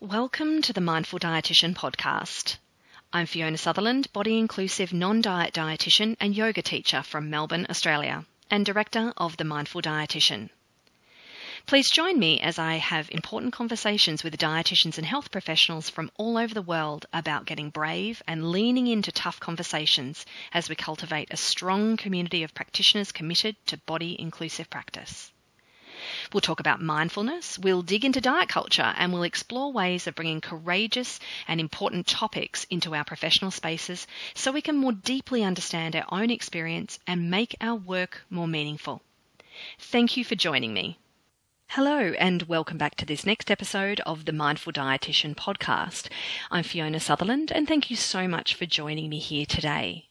Welcome to the Mindful Dietitian podcast. I'm Fiona Sutherland, body inclusive non diet dietitian and yoga teacher from Melbourne, Australia, and director of the Mindful Dietitian. Please join me as I have important conversations with dietitians and health professionals from all over the world about getting brave and leaning into tough conversations as we cultivate a strong community of practitioners committed to body inclusive practice. We'll talk about mindfulness, we'll dig into diet culture, and we'll explore ways of bringing courageous and important topics into our professional spaces so we can more deeply understand our own experience and make our work more meaningful. Thank you for joining me. Hello, and welcome back to this next episode of the Mindful Dietitian podcast. I'm Fiona Sutherland, and thank you so much for joining me here today.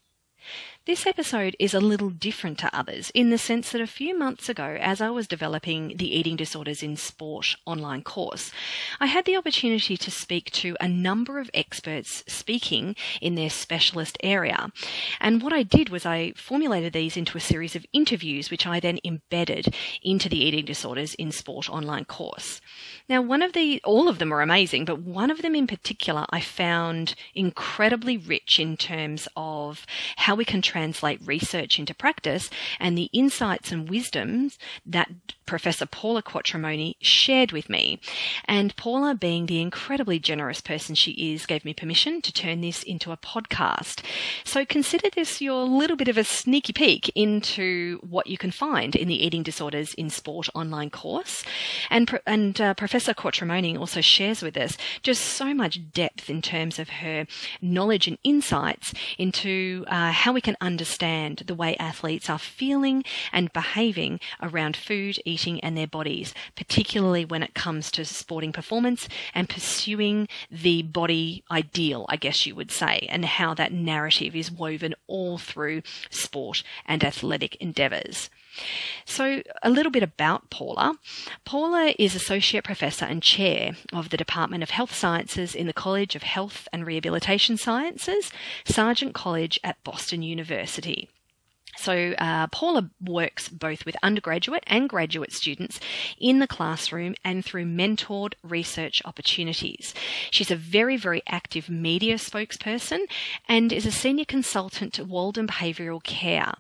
This episode is a little different to others in the sense that a few months ago, as I was developing the Eating Disorders in Sport online course, I had the opportunity to speak to a number of experts speaking in their specialist area. And what I did was I formulated these into a series of interviews, which I then embedded into the Eating Disorders in Sport online course. Now, one of the, all of them are amazing, but one of them in particular I found incredibly rich in terms of how we can translate research into practice and the insights and wisdoms that Professor Paula Quatromoni shared with me. And Paula, being the incredibly generous person she is, gave me permission to turn this into a podcast. So consider this your little bit of a sneaky peek into what you can find in the Eating Disorders in Sport online course. And, and uh, Professor Quatromoni also shares with us just so much depth in terms of her knowledge and insights into uh, how we can understand the way athletes are feeling and behaving around food, eating, and their bodies, particularly when it comes to sporting performance and pursuing the body ideal, I guess you would say, and how that narrative is woven all through sport and athletic endeavours. So, a little bit about Paula. Paula is Associate Professor and Chair of the Department of Health Sciences in the College of Health and Rehabilitation Sciences, Sargent College at Boston University. So, uh, Paula works both with undergraduate and graduate students in the classroom and through mentored research opportunities. She's a very, very active media spokesperson and is a senior consultant to Walden Behavioural Care.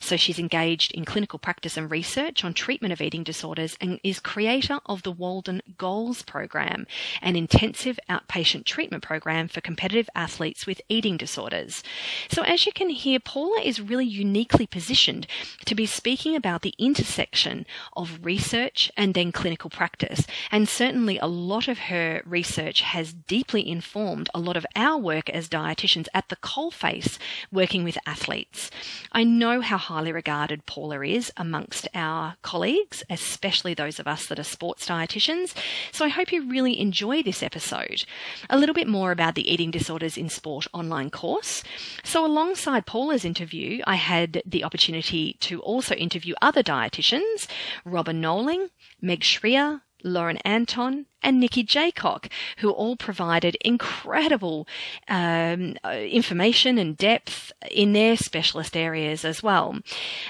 So, she's engaged in clinical practice and research on treatment of eating disorders and is creator of the Walden Goals program, an intensive outpatient treatment program for competitive athletes with eating disorders. So, as you can hear, Paula is really unique uniquely positioned to be speaking about the intersection of research and then clinical practice. And certainly a lot of her research has deeply informed a lot of our work as dietitians at the coalface working with athletes. I know how highly regarded Paula is amongst our colleagues, especially those of us that are sports dietitians. So I hope you really enjoy this episode. A little bit more about the Eating Disorders in Sport online course. So alongside Paula's interview, I had the opportunity to also interview other dietitians, Robin Noling, Meg Schrier, Lauren Anton, and Nikki Jaycock, who all provided incredible um, uh, information and depth in their specialist areas as well.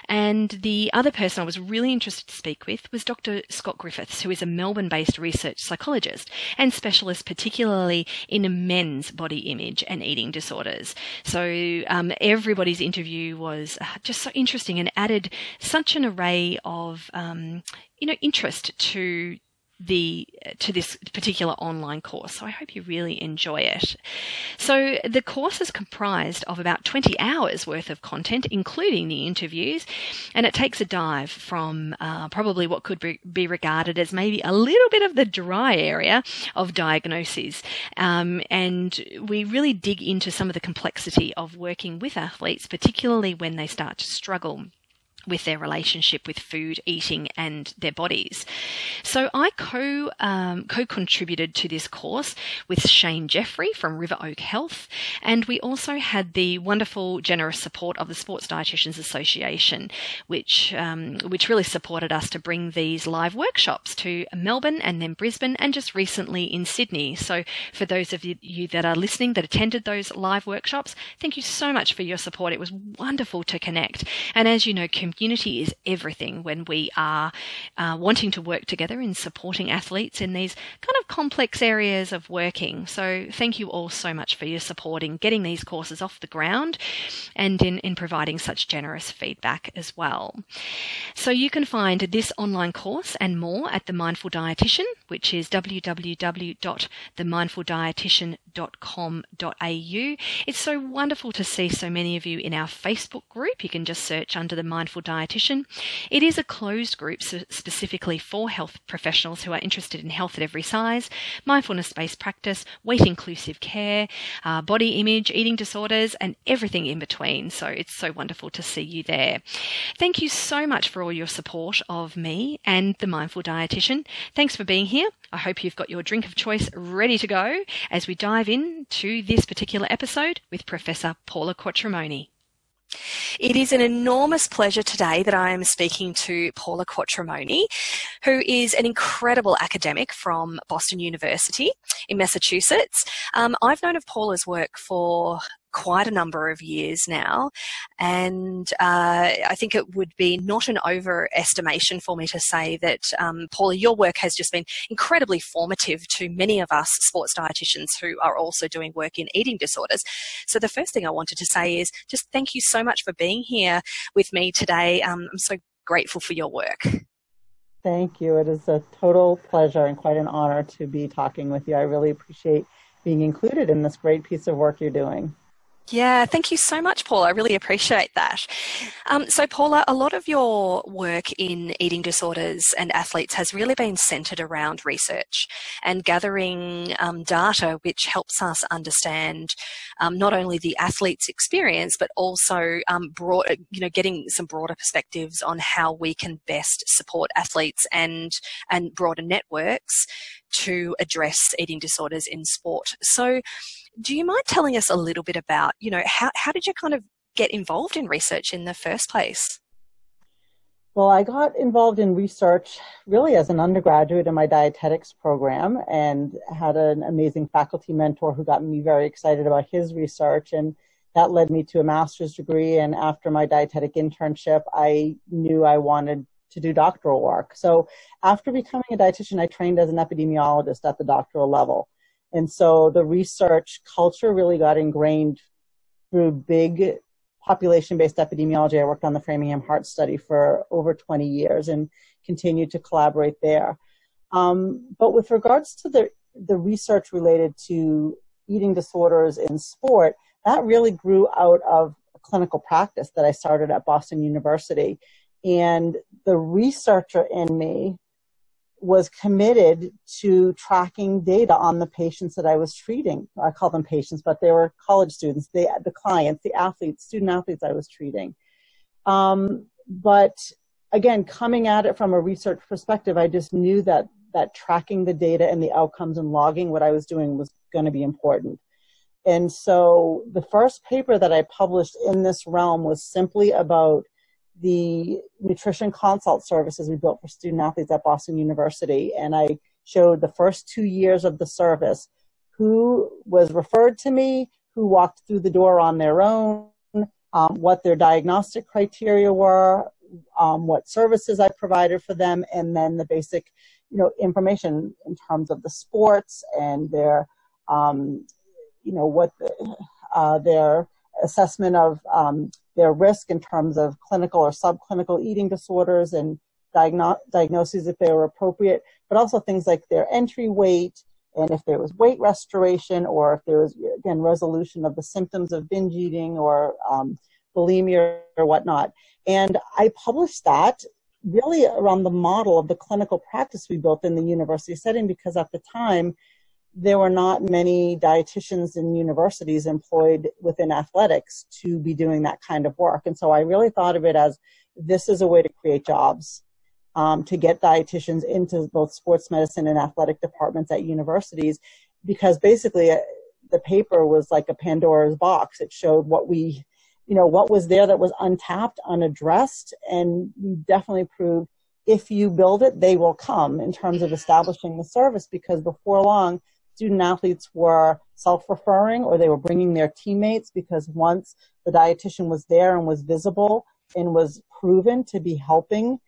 And the other person I was really interested to speak with was Dr. Scott Griffiths, who is a Melbourne based research psychologist and specialist particularly in men's body image and eating disorders. So um, everybody's interview was uh, just so interesting and added such an array of um, you know interest to the to this particular online course. So I hope you really enjoy it. So the course is comprised of about 20 hours worth of content, including the interviews, and it takes a dive from uh, probably what could be, regarded as maybe a little bit of the dry area of diagnoses, um, and we really dig into some of the complexity of working with athletes, particularly when they start to struggle with their relationship with food, eating, and their bodies. So I co um, co contributed to this course with Shane Jeffrey from River Oak Health, and we also had the wonderful, generous support of the Sports Dietitians Association, which um, which really supported us to bring these live workshops to Melbourne and then Brisbane, and just recently in Sydney. So for those of you that are listening that attended those live workshops, thank you so much for your support. It was wonderful to connect, and as you know, community is everything when we are uh, wanting to work together in supporting athletes in these kind of complex areas of working. So thank you all so much for your support in getting these courses off the ground and in, in providing such generous feedback as well. So you can find this online course and more at The Mindful Dietitian, which is www.themindfuldietitian.com.au. It's so wonderful to see so many of you in our Facebook group. You can just search under The Mindful Dietitian. It is a closed group specifically for health professionals who are interested in health at every size, mindfulness based practice, weight inclusive care, uh, body image, eating disorders, and everything in between. So it's so wonderful to see you there. Thank you so much for all your support of me and the Mindful Dietitian. Thanks for being here. I hope you've got your drink of choice ready to go as we dive into this particular episode with Professor Paula Quatromoni. It is an enormous pleasure today that I am speaking to Paula Quatromoni, who is an incredible academic from Boston University in Massachusetts. Um, I've known of Paula's work for quite a number of years now. And uh, I think it would be not an overestimation for me to say that, um, Paula, your work has just been incredibly formative to many of us sports dietitians who are also doing work in eating disorders. So the first thing I wanted to say is just thank you so much for being here with me today. Um, I'm so grateful for your work. Thank you. It is a total pleasure and quite an honor to be talking with you. I really appreciate being included in this great piece of work you're doing. Yeah, thank you so much, Paula. I really appreciate that. Um, so, Paula, a lot of your work in eating disorders and athletes has really been centered around research and gathering um, data which helps us understand um, not only the athlete's experience, but also um, broad, you know, getting some broader perspectives on how we can best support athletes and and broader networks to address eating disorders in sport. So, do you mind telling us a little bit about, you know, how, how did you kind of get involved in research in the first place? Well, I got involved in research really as an undergraduate in my dietetics program and had an amazing faculty mentor who got me very excited about his research. And that led me to a master's degree. And after my dietetic internship, I knew I wanted to do doctoral work. So after becoming a dietitian, I trained as an epidemiologist at the doctoral level. And so the research culture really got ingrained through big population based epidemiology. I worked on the Framingham Heart Study for over 20 years and continued to collaborate there. Um, but with regards to the, the research related to eating disorders in sport, that really grew out of clinical practice that I started at Boston University. And the researcher in me was committed to tracking data on the patients that I was treating. I call them patients, but they were college students, the, the clients, the athletes, student athletes I was treating. Um, but again, coming at it from a research perspective, I just knew that that tracking the data and the outcomes and logging what I was doing was going to be important. And so the first paper that I published in this realm was simply about the nutrition consult services we built for student athletes at Boston University. And I showed the first two years of the service who was referred to me, who walked through the door on their own, um, what their diagnostic criteria were, um, what services I provided for them, and then the basic, you know, information in terms of the sports and their, um, you know, what the, uh, their assessment of um, their risk in terms of clinical or subclinical eating disorders and diagno- diagnoses if they were appropriate, but also things like their entry weight and if there was weight restoration or if there was, again, resolution of the symptoms of binge eating or um, bulimia or whatnot. And I published that really around the model of the clinical practice we built in the university setting because at the time, there were not many dietitians in universities employed within athletics to be doing that kind of work. And so I really thought of it as this is a way to create jobs, um, to get dietitians into both sports medicine and athletic departments at universities, because basically uh, the paper was like a Pandora's box. It showed what we, you know, what was there that was untapped, unaddressed, and we definitely proved if you build it, they will come in terms of establishing the service because before long, student athletes were self-referring or they were bringing their teammates because once the dietitian was there and was visible and was proven to be helping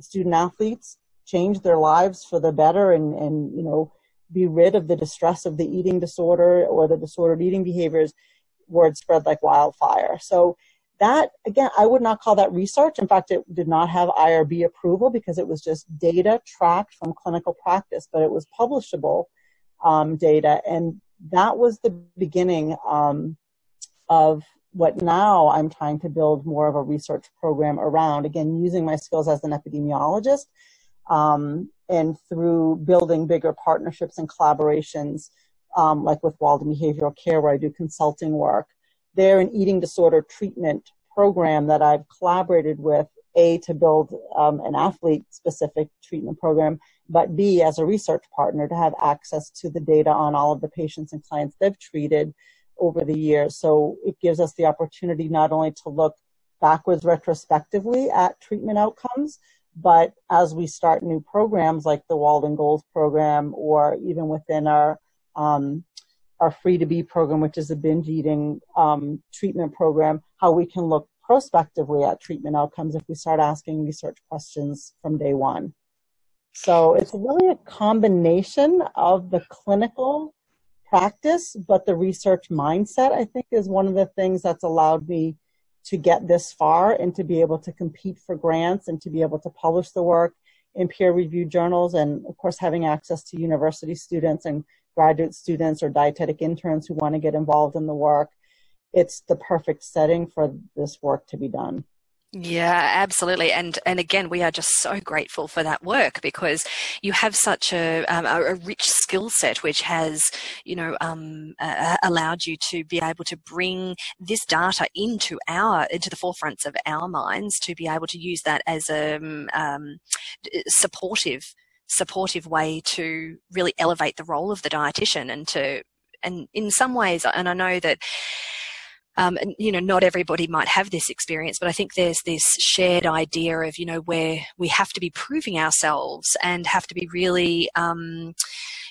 student athletes change their lives for the better and, and you know be rid of the distress of the eating disorder or the disordered eating behaviors, word spread like wildfire. So that again, I would not call that research. In fact, it did not have IRB approval because it was just data tracked from clinical practice, but it was publishable um, data, and that was the beginning um, of what now I'm trying to build more of a research program around. Again, using my skills as an epidemiologist, um, and through building bigger partnerships and collaborations, um, like with Walden Behavioral Care, where I do consulting work. They're an eating disorder treatment program that I've collaborated with, A, to build um, an athlete specific treatment program, but B, as a research partner, to have access to the data on all of the patients and clients they've treated over the years. So it gives us the opportunity not only to look backwards retrospectively at treatment outcomes, but as we start new programs like the Walden Goals program, or even within our um, our Free to Be program, which is a binge eating um, treatment program, how we can look prospectively at treatment outcomes if we start asking research questions from day one. So it's really a combination of the clinical practice, but the research mindset, I think, is one of the things that's allowed me to get this far and to be able to compete for grants and to be able to publish the work in peer reviewed journals and of course having access to university students and graduate students or dietetic interns who want to get involved in the work it's the perfect setting for this work to be done. Yeah, absolutely, and and again, we are just so grateful for that work because you have such a um, a, rich skill set, which has you know um, uh, allowed you to be able to bring this data into our into the forefronts of our minds to be able to use that as a um, um supportive supportive way to really elevate the role of the dietitian and to and in some ways, and I know that um, and, you know, not everybody might have this experience, but I think there's this shared idea of, you know, where we have to be proving ourselves and have to be really, um,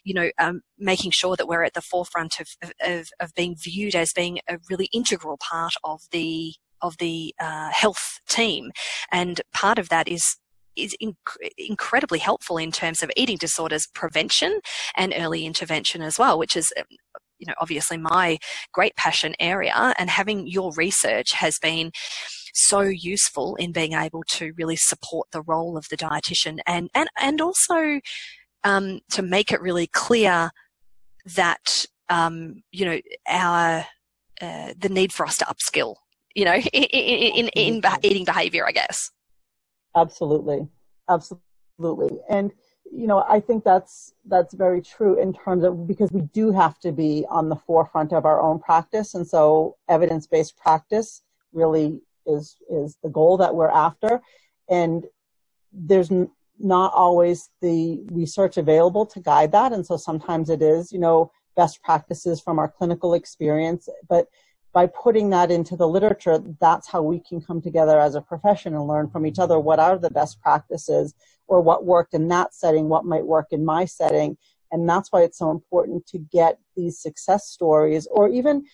you know, um, making sure that we're at the forefront of, of, of being viewed as being a really integral part of the of the uh, health team, and part of that is is inc- incredibly helpful in terms of eating disorders prevention and early intervention as well, which is you know, obviously my great passion area and having your research has been so useful in being able to really support the role of the dietitian and, and, and also um, to make it really clear that, um, you know, our, uh, the need for us to upskill, you know, in, in, in, in eating behavior, I guess. Absolutely. Absolutely. And you know, I think that's that's very true in terms of because we do have to be on the forefront of our own practice, and so evidence-based practice really is is the goal that we're after, and there's n- not always the research available to guide that, and so sometimes it is, you know, best practices from our clinical experience, but by putting that into the literature, that's how we can come together as a profession and learn from each other what are the best practices or what worked in that setting, what might work in my setting. And that's why it's so important to get these success stories or even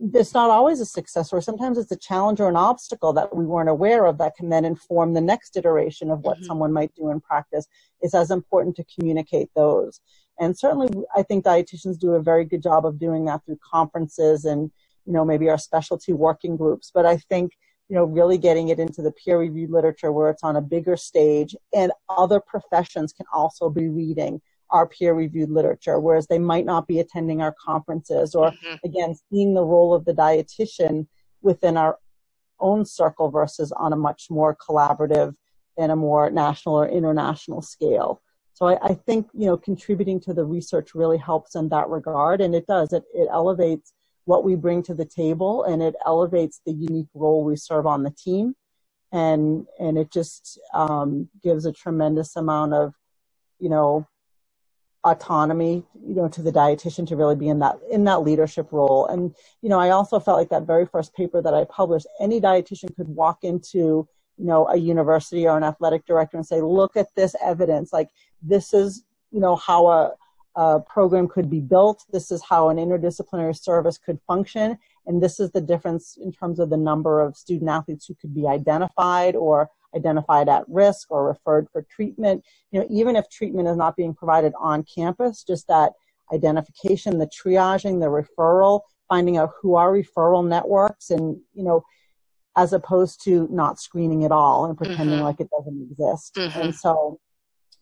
it's not always a success story. Sometimes it's a challenge or an obstacle that we weren't aware of that can then inform the next iteration of what mm-hmm. someone might do in practice. It's as important to communicate those. And certainly I think dietitians do a very good job of doing that through conferences and you know, maybe our specialty working groups. But I think, you know, really getting it into the peer reviewed literature where it's on a bigger stage and other professions can also be reading our peer reviewed literature, whereas they might not be attending our conferences or mm-hmm. again, seeing the role of the dietitian within our own circle versus on a much more collaborative and a more national or international scale. So I, I, think, you know, contributing to the research really helps in that regard. And it does, it, it elevates what we bring to the table and it elevates the unique role we serve on the team. And and it just um, gives a tremendous amount of you know autonomy you know to the dietitian to really be in that in that leadership role. And you know i also felt like that very first paper that i published any dietitian could walk into you know a university or an athletic director and say look at this evidence. Like this is you know how a a program could be built. This is how an interdisciplinary service could function. And this is the difference in terms of the number of student athletes who could be identified or identified at risk or referred for treatment. You know, even if treatment is not being provided on campus, just that identification, the triaging, the referral, finding out who are referral networks and, you know, as opposed to not screening at all and pretending mm-hmm. like it doesn't exist. Mm-hmm. And so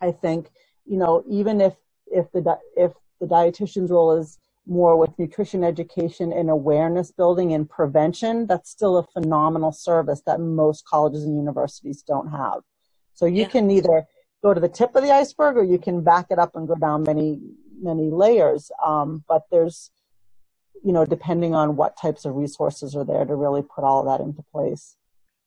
I think, you know, even if, if the, if the dietitian's role is more with nutrition education and awareness building and prevention, that's still a phenomenal service that most colleges and universities don't have. So you yeah. can either go to the tip of the iceberg or you can back it up and go down many, many layers. Um, but there's, you know, depending on what types of resources are there to really put all of that into place.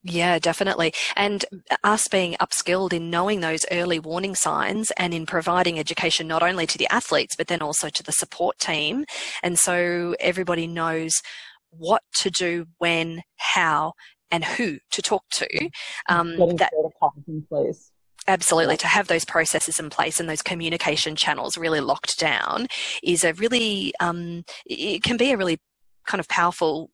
Yeah, definitely. And us being upskilled in knowing those early warning signs and in providing education not only to the athletes, but then also to the support team. And so everybody knows what to do, when, how, and who to talk to. Um, that, in place. Absolutely. To have those processes in place and those communication channels really locked down is a really, um, it can be a really kind of powerful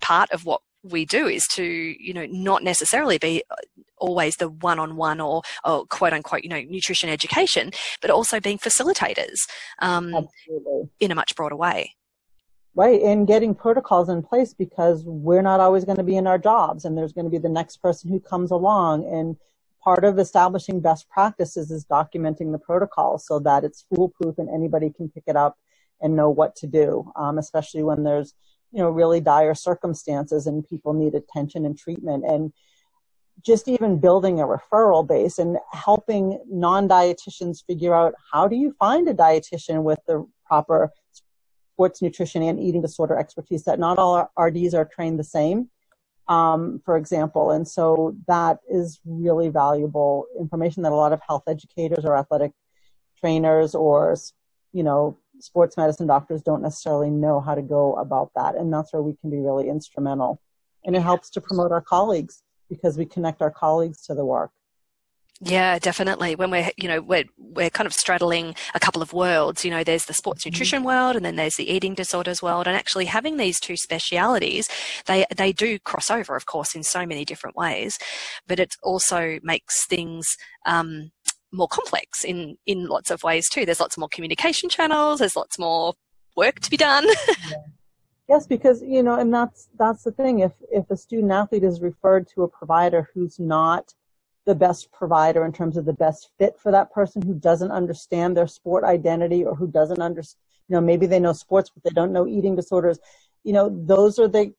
part of what we do is to you know not necessarily be uh, always the one-on-one or, or quote unquote you know nutrition education but also being facilitators um, in a much broader way. Right and getting protocols in place because we're not always going to be in our jobs and there's going to be the next person who comes along and part of establishing best practices is documenting the protocol so that it's foolproof and anybody can pick it up and know what to do um, especially when there's you know really dire circumstances and people need attention and treatment. And just even building a referral base and helping non-dietitians figure out how do you find a dietitian with the proper sports nutrition and eating disorder expertise that not all RDs are trained the same um, for example. And so that is really valuable information that a lot of health educators or athletic trainers or you know sports medicine doctors don't necessarily know how to go about that. And that's where we can be really instrumental. And it helps to promote our colleagues because we connect our colleagues to the work. Yeah, definitely. When we're, you know, we're, we're kind of straddling a couple of worlds, you know, there's the sports mm-hmm. nutrition world and then there's the eating disorders world. And actually having these two specialities, they, they do cross over, of course, in so many different ways, but it also makes things, um, more complex in in lots of ways too. There's lots more communication channels. There's lots more work to be done. Yes, because you know, and that's that's the thing. If if a student athlete is referred to a provider who's not the best provider in terms of the best fit for that person, who doesn't understand their sport identity or who doesn't understand, you know, maybe they know sports but they don't know eating disorders. You know, those are the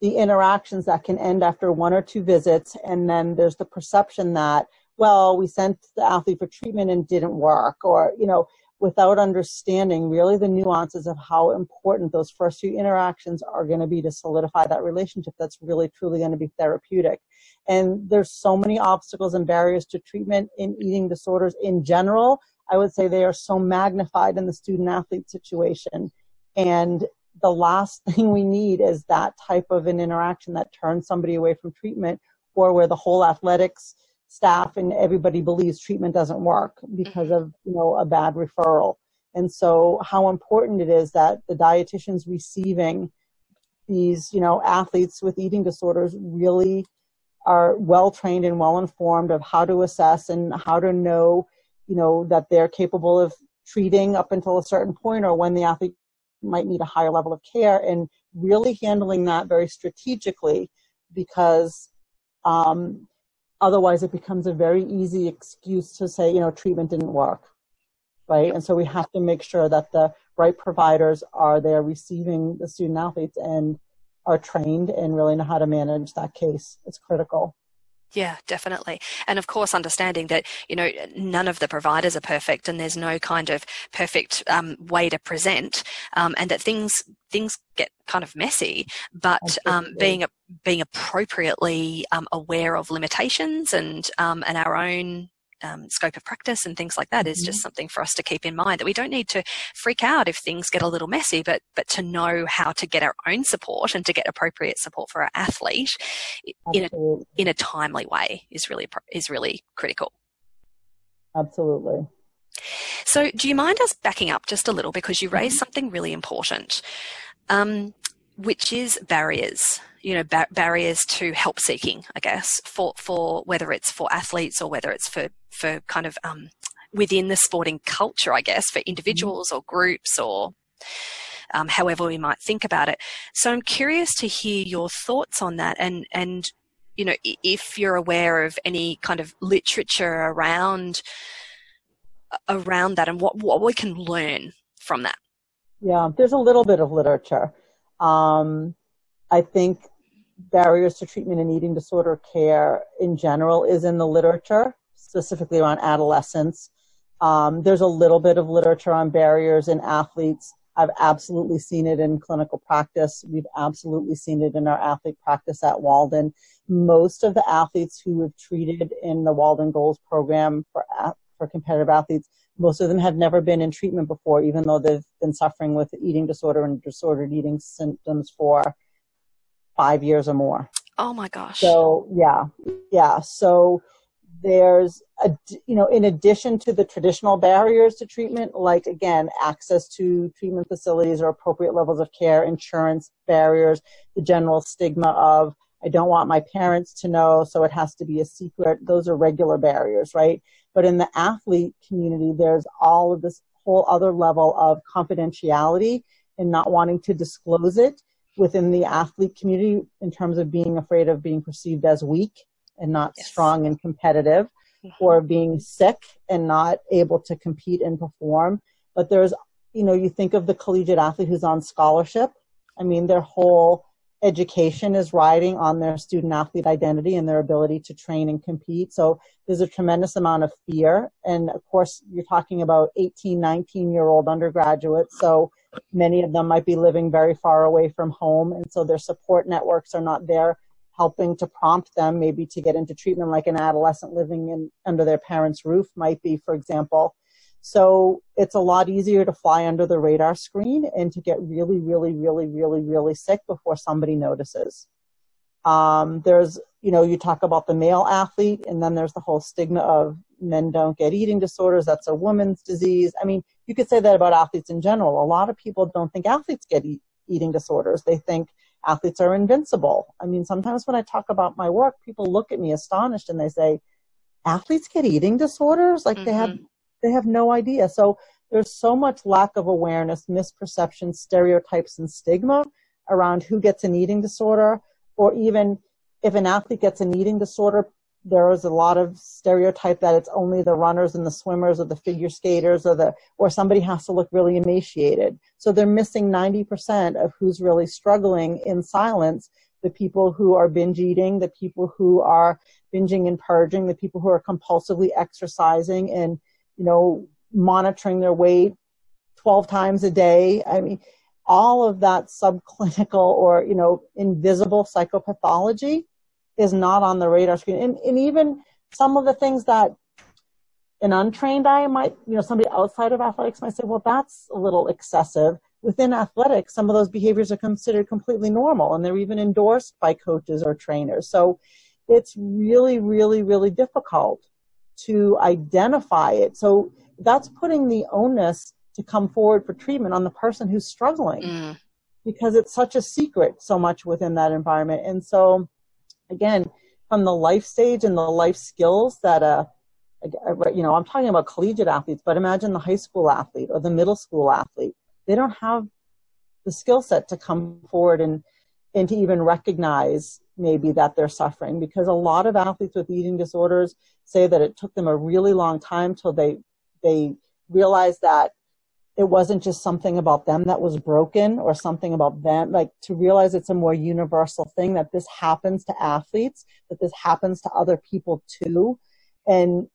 the interactions that can end after one or two visits, and then there's the perception that well, we sent the athlete for treatment and didn't work, or, you know, without understanding really the nuances of how important those first few interactions are going to be to solidify that relationship that's really truly going to be therapeutic. And there's so many obstacles and barriers to treatment in eating disorders in general. I would say they are so magnified in the student athlete situation. And the last thing we need is that type of an interaction that turns somebody away from treatment or where the whole athletics staff and everybody believes treatment doesn't work because mm-hmm. of you know a bad referral and so how important it is that the dietitians receiving these you know athletes with eating disorders really are well trained and well informed of how to assess and how to know you know that they're capable of treating up until a certain point or when the athlete might need a higher level of care and really handling that very strategically because um, Otherwise, it becomes a very easy excuse to say, you know, treatment didn't work, right? And so we have to make sure that the right providers are there receiving the student athletes and are trained and really know how to manage that case. It's critical. Yeah, definitely. And of course, understanding that, you know, none of the providers are perfect and there's no kind of perfect um, way to present um, and that things, things get kind of messy, but um, being, being appropriately um, aware of limitations and, um, and our own um, scope of practice and things like that mm-hmm. is just something for us to keep in mind that we don't need to freak out if things get a little messy, but but to know how to get our own support and to get appropriate support for our athlete in a, in a timely way is really is really critical. Absolutely. So, do you mind us backing up just a little because you raised mm-hmm. something really important? Um, which is barriers you know ba- barriers to help seeking i guess for for whether it's for athletes or whether it's for for kind of um, within the sporting culture i guess for individuals mm-hmm. or groups or um, however we might think about it. So i'm curious to hear your thoughts on that and and you know if you're aware of any kind of literature around around that and what what we can learn from that. Yeah there's a little bit of literature um, I think barriers to treatment and eating disorder care in general is in the literature, specifically around adolescence. Um, there's a little bit of literature on barriers in athletes. I've absolutely seen it in clinical practice. We've absolutely seen it in our athlete practice at Walden. Most of the athletes who we've treated in the Walden Goals program for, for competitive athletes, most of them have never been in treatment before, even though they've been suffering with eating disorder and disordered eating symptoms for five years or more. Oh my gosh. So yeah, yeah. So there's a, you know, in addition to the traditional barriers to treatment, like again, access to treatment facilities or appropriate levels of care, insurance barriers, the general stigma of, I don't want my parents to know, so it has to be a secret. Those are regular barriers, right? But in the athlete community, there's all of this whole other level of confidentiality and not wanting to disclose it within the athlete community in terms of being afraid of being perceived as weak and not yes. strong and competitive mm-hmm. or being sick and not able to compete and perform. But there's, you know, you think of the collegiate athlete who's on scholarship. I mean, their whole education is riding on their student athlete identity and their ability to train and compete. So there's a tremendous amount of fear. And of course, you're talking about 18, 19 year old undergraduates. So many of them might be living very far away from home. And so their support networks are not there helping to prompt them maybe to get into treatment like an adolescent living in under their parents' roof might be, for example. So it's a lot easier to fly under the radar screen and to get really, really, really, really, really sick before somebody notices. Um, there's, you know, you talk about the male athlete, and then there's the whole stigma of men don't get eating disorders. That's a woman's disease. I mean, you could say that about athletes in general. A lot of people don't think athletes get eating disorders. They think athletes are invincible. I mean, sometimes when I talk about my work, people look at me astonished and they say, athletes get eating disorders? Like mm-hmm. they have they have no idea. So there's so much lack of awareness, misperception, stereotypes, and stigma around who gets an eating disorder, or even if an athlete gets an eating disorder, there is a lot of stereotype that it's only the runners and the swimmers or the figure skaters or the or somebody has to look really emaciated. So they're missing 90% of who's really struggling in silence. The people who are binge eating, the people who are binging and purging, the people who are compulsively exercising and you know, monitoring their weight 12 times a day. I mean, all of that subclinical or, you know, invisible psychopathology is not on the radar screen. And, and even some of the things that an untrained eye might, you know, somebody outside of athletics might say, well, that's a little excessive. Within athletics, some of those behaviors are considered completely normal and they're even endorsed by coaches or trainers. So it's really, really, really difficult to identify it. So that's putting the onus to come forward for treatment on the person who's struggling mm. because it's such a secret so much within that environment. And so, again, from the life stage and the life skills that a you know, I'm talking about collegiate athletes, but imagine the high school athlete or the middle school athlete. They don't have the skill set to come forward and and to even recognize maybe that they're suffering because a lot of athletes with eating disorders say that it took them a really long time till they they realized that it wasn't just something about them that was broken or something about them like to realize it's a more universal thing that this happens to athletes that this happens to other people too. And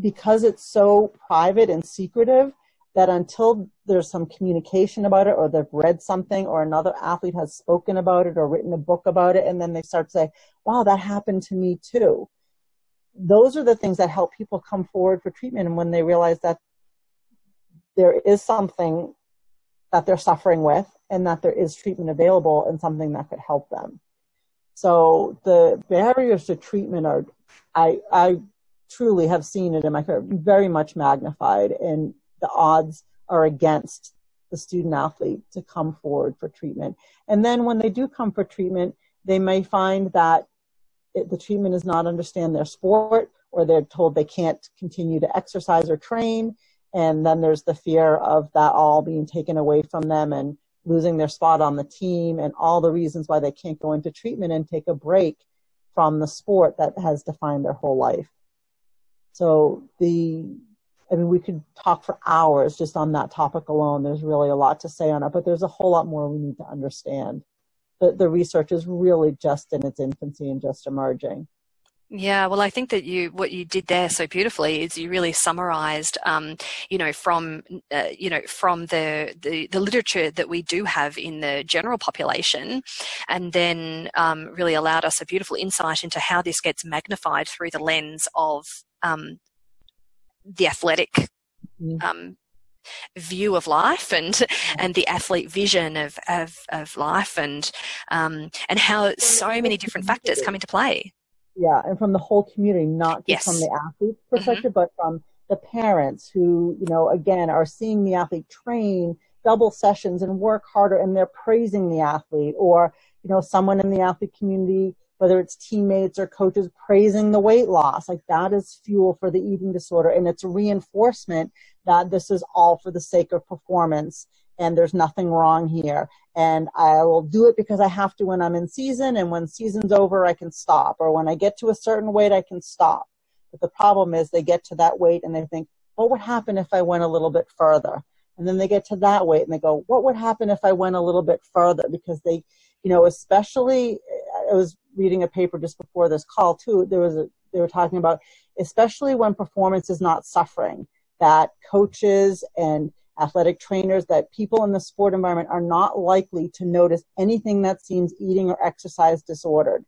because it's so private and secretive that until there's some communication about it or they've read something or another athlete has spoken about it or written a book about it and then they start to say wow that happened to me too. Those are the things that help people come forward for treatment and when they realize that there is something that they're suffering with and that there is treatment available and something that could help them. So the barriers to treatment are i i truly have seen it in my career very much magnified and the odds are against the student athlete to come forward for treatment. And then when they do come for treatment, they may find that it, the treatment does not understand their sport or they're told they can't continue to exercise or train. And then there's the fear of that all being taken away from them and losing their spot on the team and all the reasons why they can't go into treatment and take a break from the sport that has defined their whole life. So the, I mean, we could talk for hours just on that topic alone. There's really a lot to say on it, but there's a whole lot more we need to understand. The, the research is really just in its infancy and just emerging. Yeah, well, I think that you what you did there so beautifully is you really summarised, um, you know, from uh, you know from the, the, the literature that we do have in the general population, and then um, really allowed us a beautiful insight into how this gets magnified through the lens of um, the athletic mm-hmm. um, view of life and and the athlete vision of of, of life and um, and how so many different factors come into play. Yeah, and from the whole community, not just yes. from the athlete mm-hmm. perspective, mm-hmm. but from the parents who, you know, again, are seeing the athlete train double sessions and work harder and they're praising the athlete or, you know, someone in the athlete community, whether it's teammates or coaches praising the weight loss. Like that is fuel for the eating disorder and it's reinforcement that this is all for the sake of performance and there's nothing wrong here. And I will do it because I have to when I'm in season, and when season's over, I can stop. Or when I get to a certain weight, I can stop. But the problem is they get to that weight and they think, what would happen if I went a little bit further? And then they get to that weight and they go, what would happen if I went a little bit further? Because they, you know, especially, I was reading a paper just before this call too. There was a, they were talking about, especially when performance is not suffering, that coaches and athletic trainers that people in the sport environment are not likely to notice anything that seems eating or exercise disordered.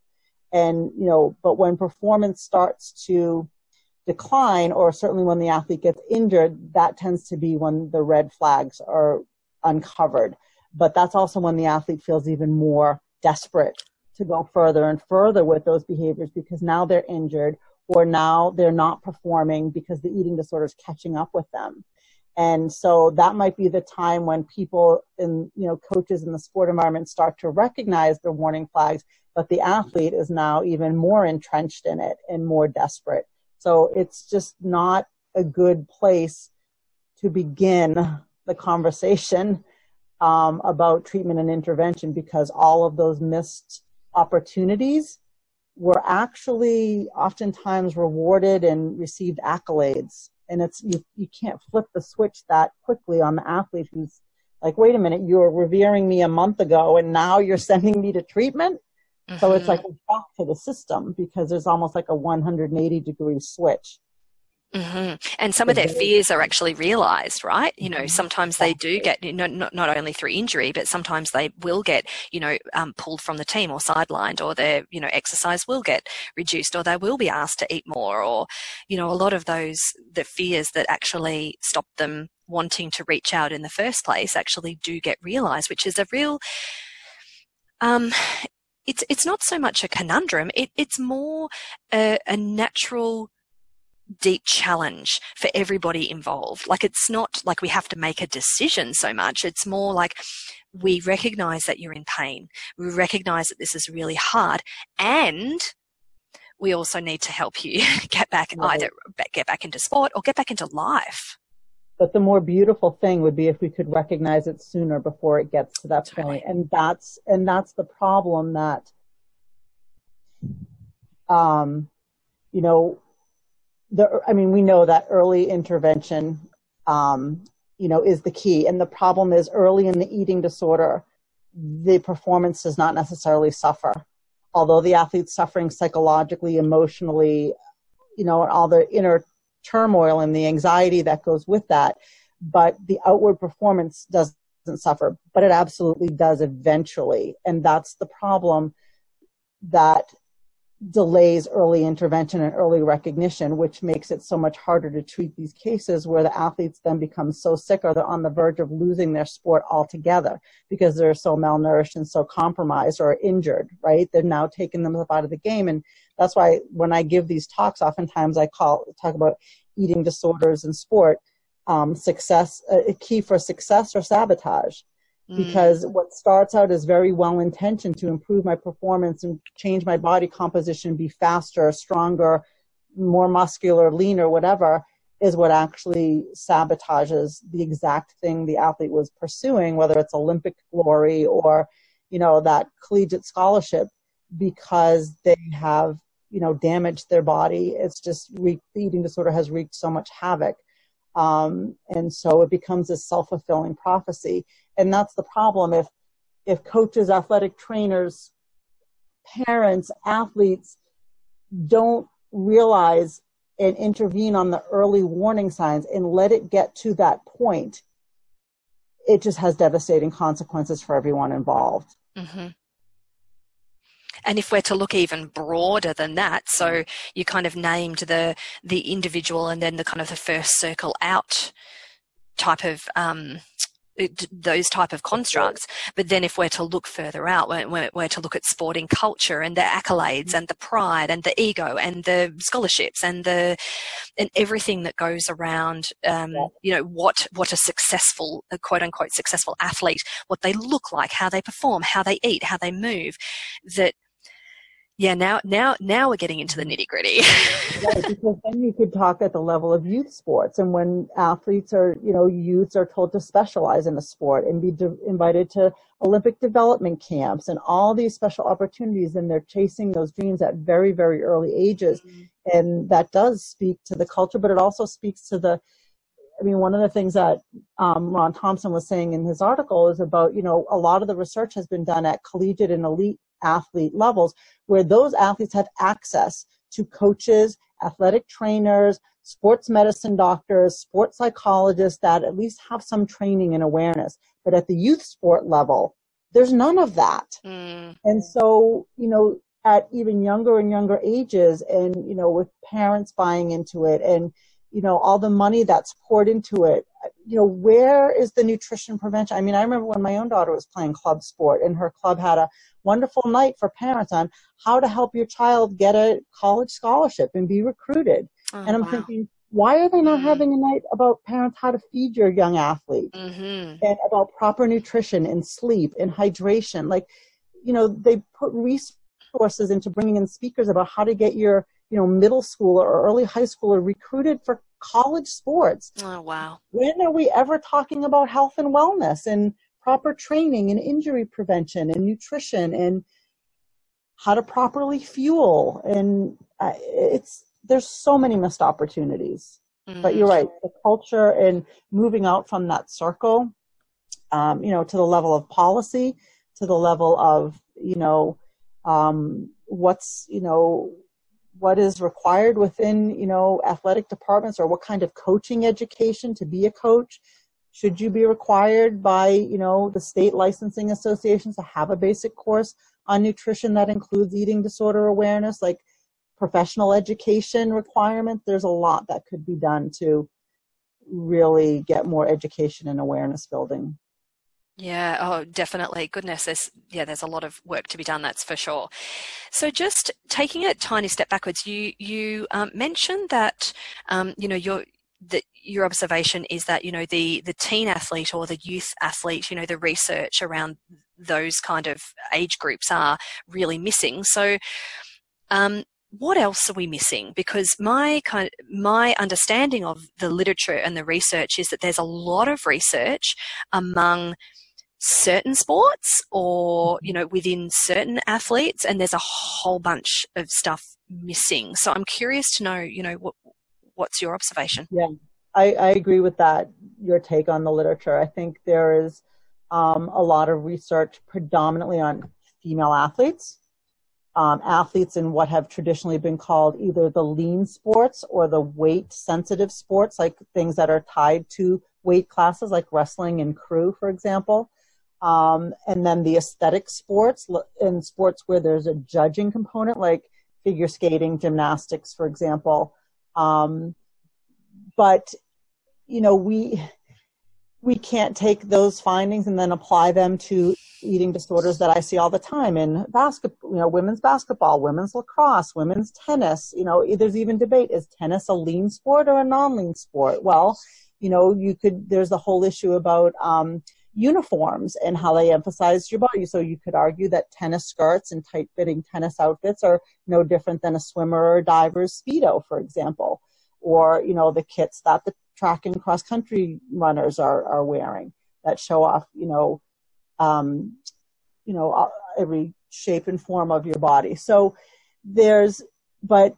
And, you know, but when performance starts to decline, or certainly when the athlete gets injured, that tends to be when the red flags are uncovered. But that's also when the athlete feels even more desperate to go further and further with those behaviors because now they're injured or now they're not performing because the eating disorder is catching up with them. And so that might be the time when people in, you know, coaches in the sport environment start to recognize the warning flags, but the athlete is now even more entrenched in it and more desperate. So it's just not a good place to begin the conversation um, about treatment and intervention because all of those missed opportunities were actually oftentimes rewarded and received accolades. And it's you you can't flip the switch that quickly on the athlete who's like wait a minute you were revering me a month ago and now you're sending me to treatment? Mm-hmm. so it's like a shock to the system because there's almost like a 180 degree switch Mm-hmm. And some of their fears are actually realized, right? You know, mm-hmm. sometimes they do get, you know, not, not only through injury, but sometimes they will get, you know, um, pulled from the team or sidelined or their, you know, exercise will get reduced or they will be asked to eat more or, you know, a lot of those, the fears that actually stop them wanting to reach out in the first place actually do get realized, which is a real, um, it's, it's not so much a conundrum. It, it's more a, a natural, deep challenge for everybody involved. Like it's not like we have to make a decision so much. It's more like we recognize that you're in pain. We recognize that this is really hard and we also need to help you get back right. either get back into sport or get back into life. But the more beautiful thing would be if we could recognize it sooner before it gets to that totally. point. And that's and that's the problem that um you know the, I mean, we know that early intervention, um, you know, is the key. And the problem is early in the eating disorder, the performance does not necessarily suffer. Although the athlete's suffering psychologically, emotionally, you know, all the inner turmoil and the anxiety that goes with that, but the outward performance doesn't suffer, but it absolutely does eventually. And that's the problem that delays early intervention and early recognition, which makes it so much harder to treat these cases where the athletes then become so sick or they're on the verge of losing their sport altogether because they're so malnourished and so compromised or injured, right? They're now taking them out of the game. And that's why when I give these talks, oftentimes I call, talk about eating disorders in sport. um, success, a key for success or sabotage. Mm. Because what starts out as very well intentioned to improve my performance and change my body composition, be faster, stronger, more muscular, leaner, whatever, is what actually sabotages the exact thing the athlete was pursuing, whether it's Olympic glory or, you know, that collegiate scholarship, because they have, you know, damaged their body. It's just re- the eating disorder has wreaked so much havoc. Um, and so it becomes a self-fulfilling prophecy. And that's the problem. If, if coaches, athletic trainers, parents, athletes don't realize and intervene on the early warning signs and let it get to that point, it just has devastating consequences for everyone involved. Mm-hmm. And if we're to look even broader than that, so you kind of named the the individual and then the kind of the first circle out type of um, those type of constructs. But then if we're to look further out, we're, we're, to look at sporting culture and the accolades and the pride and the ego and the scholarships and the and everything that goes around, um, you know, what what a successful, a quote unquote successful athlete, what they look like, how they perform, how they eat, how they move, that yeah, now now now we're getting into the nitty gritty. right, because then you could talk at the level of youth sports, and when athletes are, you know, youths are told to specialize in a sport and be de- invited to Olympic development camps and all these special opportunities, and they're chasing those dreams at very very early ages, mm-hmm. and that does speak to the culture, but it also speaks to the I mean, one of the things that um, Ron Thompson was saying in his article is about, you know, a lot of the research has been done at collegiate and elite athlete levels where those athletes have access to coaches, athletic trainers, sports medicine doctors, sports psychologists that at least have some training and awareness. But at the youth sport level, there's none of that. Mm. And so, you know, at even younger and younger ages and, you know, with parents buying into it and, you know, all the money that's poured into it, you know, where is the nutrition prevention? I mean, I remember when my own daughter was playing club sport and her club had a wonderful night for parents on how to help your child get a college scholarship and be recruited. Oh, and I'm wow. thinking, why are they not mm-hmm. having a night about parents how to feed your young athlete mm-hmm. and about proper nutrition and sleep and hydration? Like, you know, they put resources into bringing in speakers about how to get your, you know, middle schooler or early high schooler recruited for college sports. Oh, wow. When are we ever talking about health and wellness and proper training and injury prevention and nutrition and how to properly fuel? And uh, it's, there's so many missed opportunities. Mm-hmm. But you're right, the culture and moving out from that circle, um, you know, to the level of policy, to the level of, you know, um, what's, you know, what is required within you know athletic departments or what kind of coaching education to be a coach? Should you be required by you know the state licensing associations to have a basic course on nutrition that includes eating disorder awareness like professional education requirements there's a lot that could be done to really get more education and awareness building yeah, oh, definitely. Goodness, there's yeah, there's a lot of work to be done. That's for sure. So, just taking a tiny step backwards, you you um, mentioned that um, you know your that your observation is that you know the the teen athlete or the youth athlete, you know, the research around those kind of age groups are really missing. So, um, what else are we missing? Because my kind my understanding of the literature and the research is that there's a lot of research among certain sports or you know within certain athletes and there's a whole bunch of stuff missing. So i'm curious to know you know what what's your observation? Yeah i, I agree with that your take on the literature. I think there is um, a lot of research predominantly on female athletes um, athletes in what have traditionally been called either the lean sports or the weight sensitive sports like things that are tied to weight classes like wrestling and crew for example um, and then the aesthetic sports in sports where there's a judging component, like figure skating, gymnastics, for example. Um, but you know, we we can't take those findings and then apply them to eating disorders that I see all the time in basketball, you know, women's basketball, women's lacrosse, women's tennis. You know, there's even debate: is tennis a lean sport or a non-lean sport? Well, You know, you could, there's the whole issue about, um, uniforms and how they emphasize your body. So you could argue that tennis skirts and tight fitting tennis outfits are no different than a swimmer or a diver's Speedo, for example, or, you know, the kits that the track and cross country runners are, are wearing that show off, you know, um, you know, uh, every shape and form of your body. So there's, but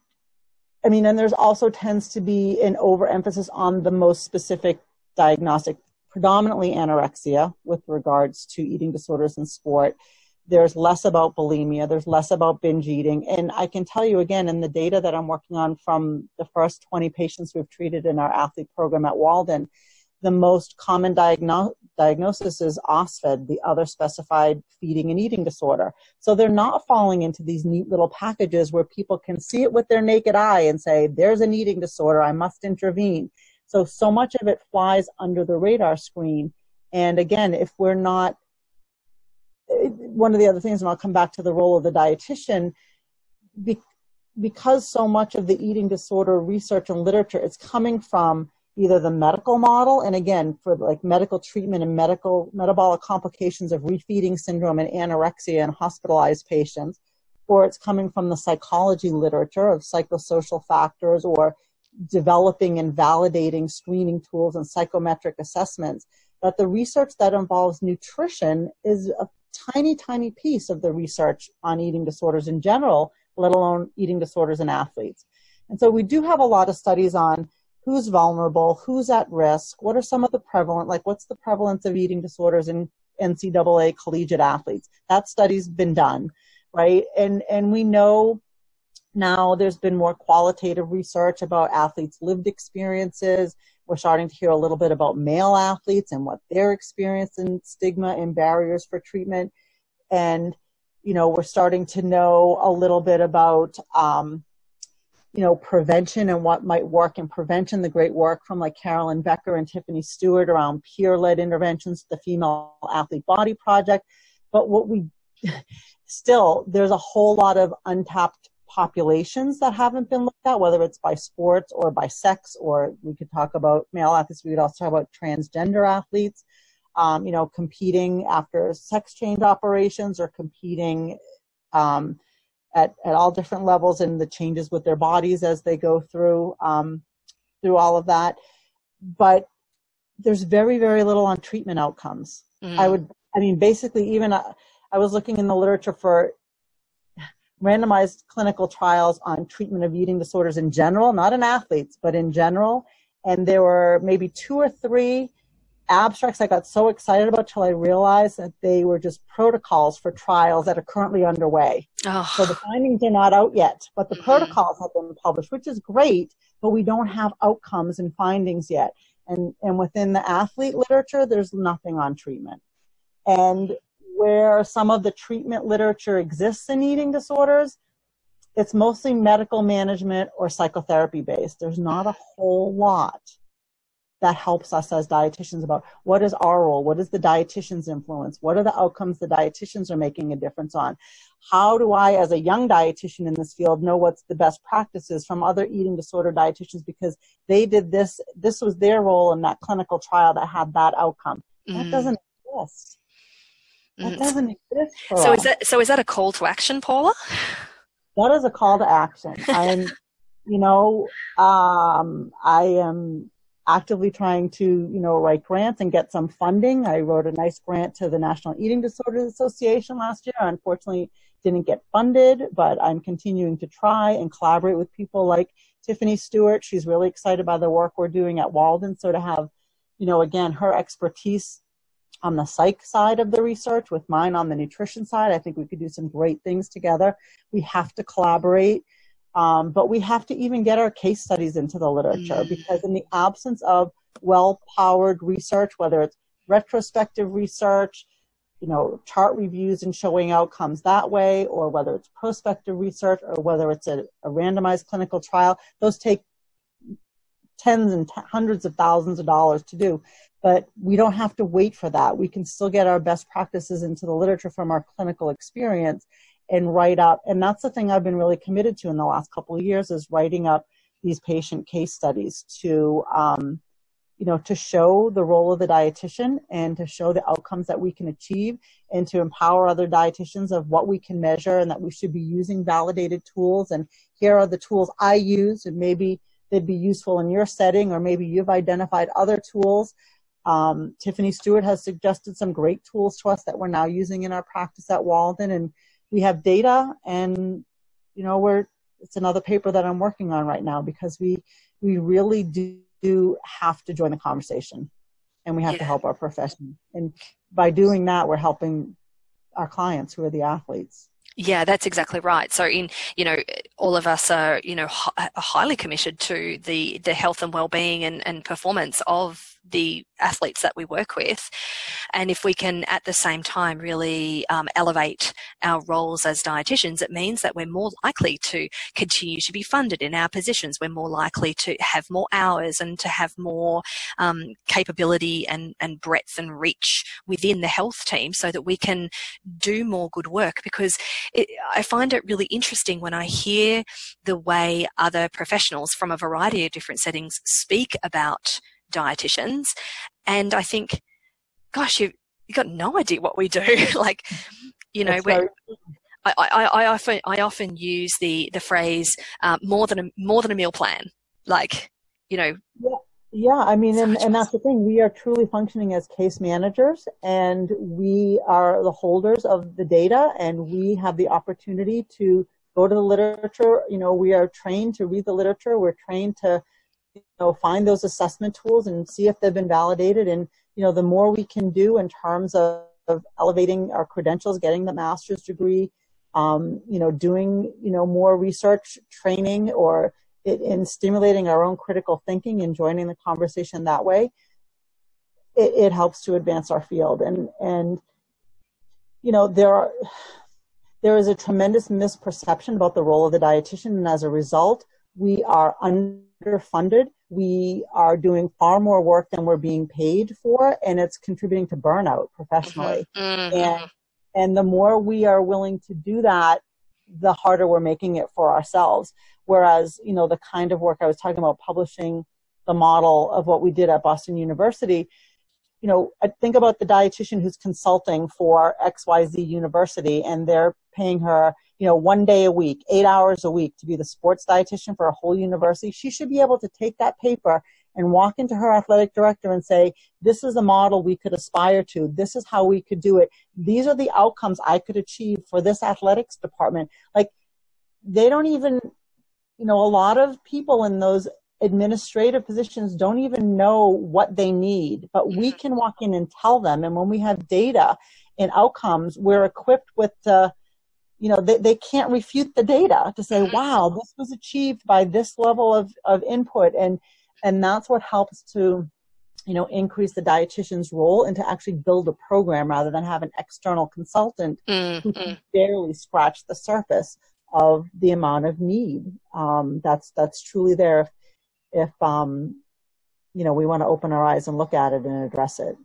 I mean, and there's also tends to be an overemphasis on the most specific diagnostic, predominantly anorexia with regards to eating disorders in sport. There's less about bulimia. There's less about binge eating. And I can tell you again, in the data that I'm working on from the first 20 patients we've treated in our athlete program at Walden, the most common diagno- diagnosis is OSFED, the other specified feeding and eating disorder. So they're not falling into these neat little packages where people can see it with their naked eye and say, there's an eating disorder, I must intervene. So, so much of it flies under the radar screen. And again, if we're not, one of the other things, and I'll come back to the role of the dietitian, because so much of the eating disorder research and literature is coming from either the medical model and again for like medical treatment and medical metabolic complications of refeeding syndrome and anorexia in hospitalized patients or it's coming from the psychology literature of psychosocial factors or developing and validating screening tools and psychometric assessments that the research that involves nutrition is a tiny tiny piece of the research on eating disorders in general let alone eating disorders in athletes and so we do have a lot of studies on who's vulnerable, who's at risk, what are some of the prevalent, like what's the prevalence of eating disorders in NCAA collegiate athletes? That study's been done, right? And, and we know now there's been more qualitative research about athletes' lived experiences. We're starting to hear a little bit about male athletes and what they're experiencing stigma and barriers for treatment. And, you know, we're starting to know a little bit about, um, you know, prevention and what might work in prevention, the great work from like Carolyn Becker and Tiffany Stewart around peer-led interventions, the Female Athlete Body Project. But what we still, there's a whole lot of untapped populations that haven't been looked at, whether it's by sports or by sex, or we could talk about male athletes. We could also talk about transgender athletes, um, you know, competing after sex change operations or competing, um, at, at all different levels and the changes with their bodies as they go through um, through all of that. But there's very very little on treatment outcomes. Mm. I would I mean basically even uh, I was looking in the literature for randomized clinical trials on treatment of eating disorders in general, not in athletes, but in general, and there were maybe two or three abstracts I got so excited about till I realized that they were just protocols for trials that are currently underway. Oh. So the findings are not out yet, but the mm-hmm. protocols have been published, which is great, but we don't have outcomes and findings yet. And, and within the athlete literature, there's nothing on treatment. And where some of the treatment literature exists in eating disorders, it's mostly medical management or psychotherapy based. There's not a whole lot that helps us as dietitians about what is our role, what is the dietitian's influence, what are the outcomes the dietitians are making a difference on. How do I, as a young dietitian in this field, know what's the best practices from other eating disorder dietitians because they did this, this was their role in that clinical trial that had that outcome. Mm. That doesn't exist. That mm. doesn't exist. so is that so? Is that a call to action, Paula? That is a call to action. I'm, you know, um, I am actively trying to, you know, write grants and get some funding. I wrote a nice grant to the National Eating Disorders Association last year. Unfortunately, didn't get funded, but I'm continuing to try and collaborate with people like Tiffany Stewart. She's really excited by the work we're doing at Walden. So to have, you know, again, her expertise on the psych side of the research with mine on the nutrition side, I think we could do some great things together. We have to collaborate um, but we have to even get our case studies into the literature mm. because in the absence of well-powered research, whether it's retrospective research, you know, chart reviews and showing outcomes that way, or whether it's prospective research, or whether it's a, a randomized clinical trial, those take tens and t- hundreds of thousands of dollars to do. But we don't have to wait for that. We can still get our best practices into the literature from our clinical experience and write up. And that's the thing I've been really committed to in the last couple of years is writing up these patient case studies to, um, you know, to show the role of the dietitian and to show the outcomes that we can achieve and to empower other dietitians of what we can measure and that we should be using validated tools. And here are the tools I use and maybe they'd be useful in your setting or maybe you've identified other tools. Um, Tiffany Stewart has suggested some great tools to us that we're now using in our practice at Walden and we have data and, you know, we're, it's another paper that I'm working on right now because we, we really do have to join the conversation and we have yeah. to help our profession. And by doing that, we're helping our clients who are the athletes. Yeah, that's exactly right. So, in you know, all of us are you know h- highly committed to the the health and well being and, and performance of the athletes that we work with. And if we can at the same time really um, elevate our roles as dietitians, it means that we're more likely to continue to be funded in our positions. We're more likely to have more hours and to have more um, capability and, and breadth and reach within the health team so that we can do more good work because it, I find it really interesting when I hear the way other professionals from a variety of different settings speak about dietitians. And I think, gosh, you you got no idea what we do. like, you know, we I, I, I, often I often use the the phrase uh, more than a more than a meal plan. Like, you know. Yeah. Yeah, I mean, and, and that's the thing. We are truly functioning as case managers and we are the holders of the data and we have the opportunity to go to the literature. You know, we are trained to read the literature. We're trained to you know, find those assessment tools and see if they've been validated. And, you know, the more we can do in terms of, of elevating our credentials, getting the master's degree, um, you know, doing, you know, more research training or it, in stimulating our own critical thinking and joining the conversation that way, it, it helps to advance our field. And, and, you know, there are, there is a tremendous misperception about the role of the dietitian. And as a result, we are underfunded. We are doing far more work than we're being paid for, and it's contributing to burnout professionally. Mm-hmm. And, and the more we are willing to do that, the harder we're making it for ourselves. Whereas, you know, the kind of work I was talking about, publishing the model of what we did at Boston University, you know, I think about the dietitian who's consulting for XYZ University and they're paying her, you know, one day a week, eight hours a week to be the sports dietitian for a whole university. She should be able to take that paper and walk into her athletic director and say, this is the model we could aspire to. This is how we could do it. These are the outcomes I could achieve for this athletics department. Like, they don't even, you know, a lot of people in those administrative positions don't even know what they need, but we mm-hmm. can walk in and tell them. And when we have data and outcomes, we're equipped with the, you know, they, they can't refute the data to say, mm-hmm. wow, this was achieved by this level of, of input. And, and that's what helps to, you know, increase the dietitian's role and to actually build a program rather than have an external consultant mm-hmm. who can barely scratch the surface of the amount of need um, that's that's truly there if um, you know we want to open our eyes and look at it and address it.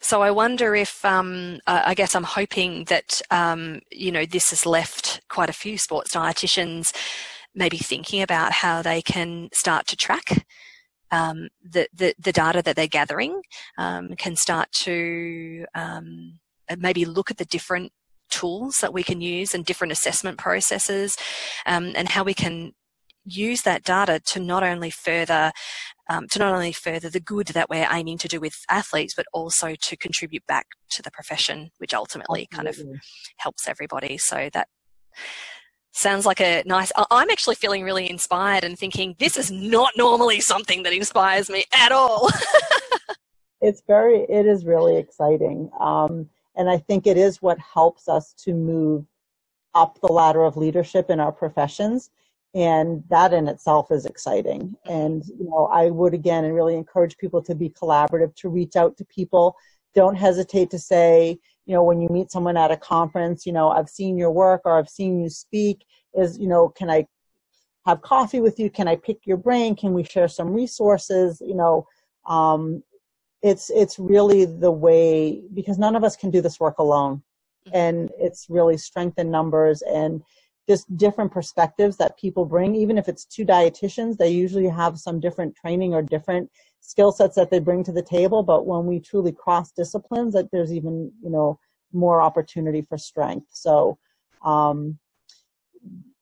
So I wonder if um, I guess I'm hoping that um, you know this has left quite a few sports dietitians maybe thinking about how they can start to track um, the, the, the data that they're gathering, um, can start to um, maybe look at the different tools that we can use and different assessment processes, um, and how we can use that data to not only further um, to not only further the good that we're aiming to do with athletes, but also to contribute back to the profession, which ultimately Absolutely. kind of helps everybody. So that sounds like a nice. I'm actually feeling really inspired and thinking this is not normally something that inspires me at all. it's very, it is really exciting, um, and I think it is what helps us to move up the ladder of leadership in our professions and that in itself is exciting. And you know i would again and really encourage people to be collaborative to reach out to people. Don't hesitate to say you know when you meet someone at a conference you know i've seen your work or i've seen you speak is you know can i have coffee with you? Can i pick your brain? Can we share some resources? You know um, it's it's really the way because none of us can do this work alone. Mm-hmm. and it's really strength in numbers and just different perspectives that people bring. Even if it's two dietitians, they usually have some different training or different skill sets that they bring to the table. But when we truly cross disciplines, that there's even you know more opportunity for strength. So um,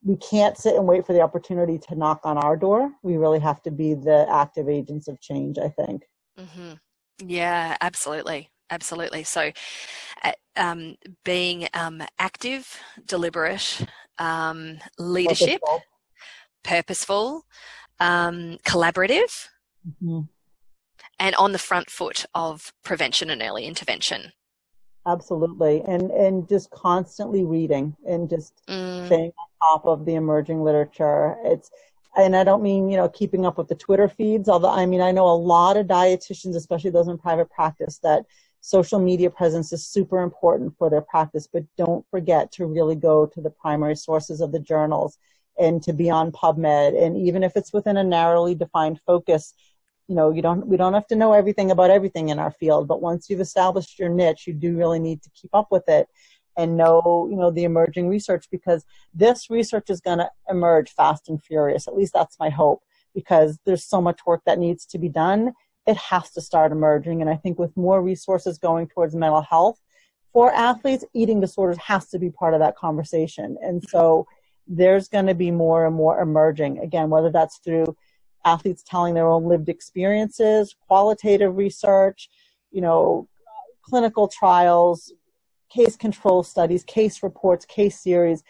we can't sit and wait for the opportunity to knock on our door. We really have to be the active agents of change. I think. Mm-hmm. Yeah, absolutely, absolutely. So, uh, um, being um, active, deliberate, um, leadership, purposeful, purposeful um, collaborative, mm-hmm. and on the front foot of prevention and early intervention. Absolutely, and and just constantly reading and just mm. staying on top of the emerging literature. It's and I don't mean, you know, keeping up with the Twitter feeds, although I mean, I know a lot of dietitians, especially those in private practice, that social media presence is super important for their practice, but don't forget to really go to the primary sources of the journals and to be on PubMed. And even if it's within a narrowly defined focus, you know, you don't, we don't have to know everything about everything in our field, but once you've established your niche, you do really need to keep up with it and know, you know, the emerging research because this research is going to emerge fast and furious. At least that's my hope because there's so much work that needs to be done. It has to start emerging. And I think with more resources going towards mental health for athletes, eating disorders has to be part of that conversation. And so there's going to be more and more emerging again, whether that's through athletes telling their own lived experiences, qualitative research, you know, clinical trials, case control studies, case reports, case series.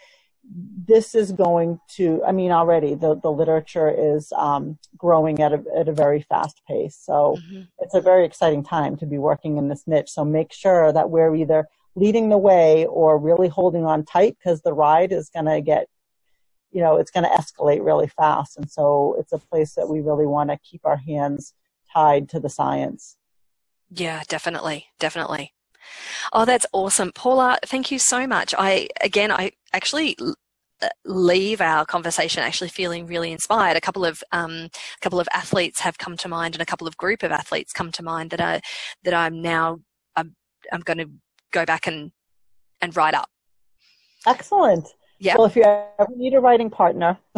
This is going to, I mean, already the, the literature is um, growing at a, at a very fast pace. So mm-hmm. it's a very exciting time to be working in this niche. So make sure that we're either leading the way or really holding on tight because the ride is going to get, you know, it's going to escalate really fast. And so it's a place that we really want to keep our hands tied to the science. Yeah, definitely. Definitely. Oh, that's awesome. Paula, thank you so much. I, again, I actually uh, leave our conversation actually feeling really inspired. A couple of um, a couple of athletes have come to mind, and a couple of group of athletes come to mind that I that I'm now I'm, I'm going to go back and and write up. Excellent. Yeah. Well, if you ever need a writing partner,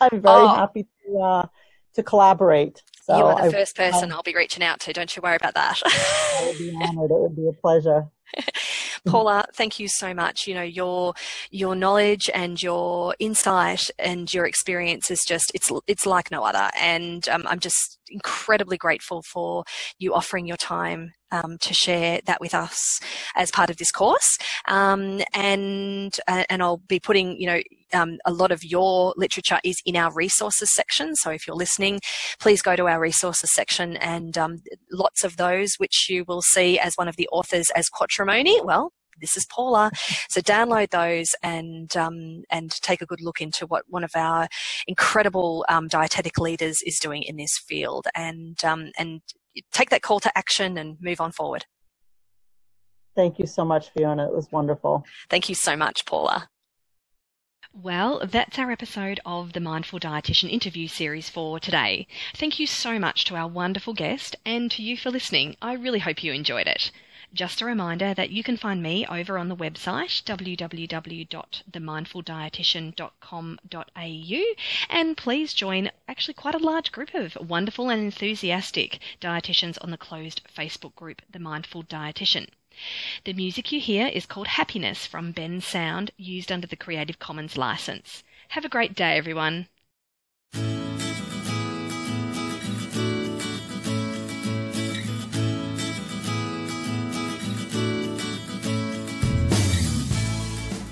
I'm very oh. happy to uh, to collaborate. So you are the I, first person I, I'll be reaching out to. Don't you worry about that. I would be honored. It would be a pleasure. Paula, thank you so much. You know, your your knowledge and your insight and your experience is just it's it's like no other. And um, I'm just incredibly grateful for you offering your time um, to share that with us as part of this course. Um, and uh, and I'll be putting you know um, a lot of your literature is in our resources section. So if you're listening, please go to our resources section and um, lots of those which you will see as one of the authors as Quatromoni. Well, this is Paula. So download those and um, and take a good look into what one of our incredible um, dietetic leaders is doing in this field, and um, and take that call to action and move on forward. Thank you so much, Fiona. It was wonderful. Thank you so much, Paula. Well, that's our episode of the Mindful Dietitian interview series for today. Thank you so much to our wonderful guest and to you for listening. I really hope you enjoyed it. Just a reminder that you can find me over on the website www.themindfuldietitian.com.au and please join actually quite a large group of wonderful and enthusiastic dietitians on the closed Facebook group The Mindful Dietitian. The music you hear is called Happiness from Bensound, used under the Creative Commons license. Have a great day, everyone.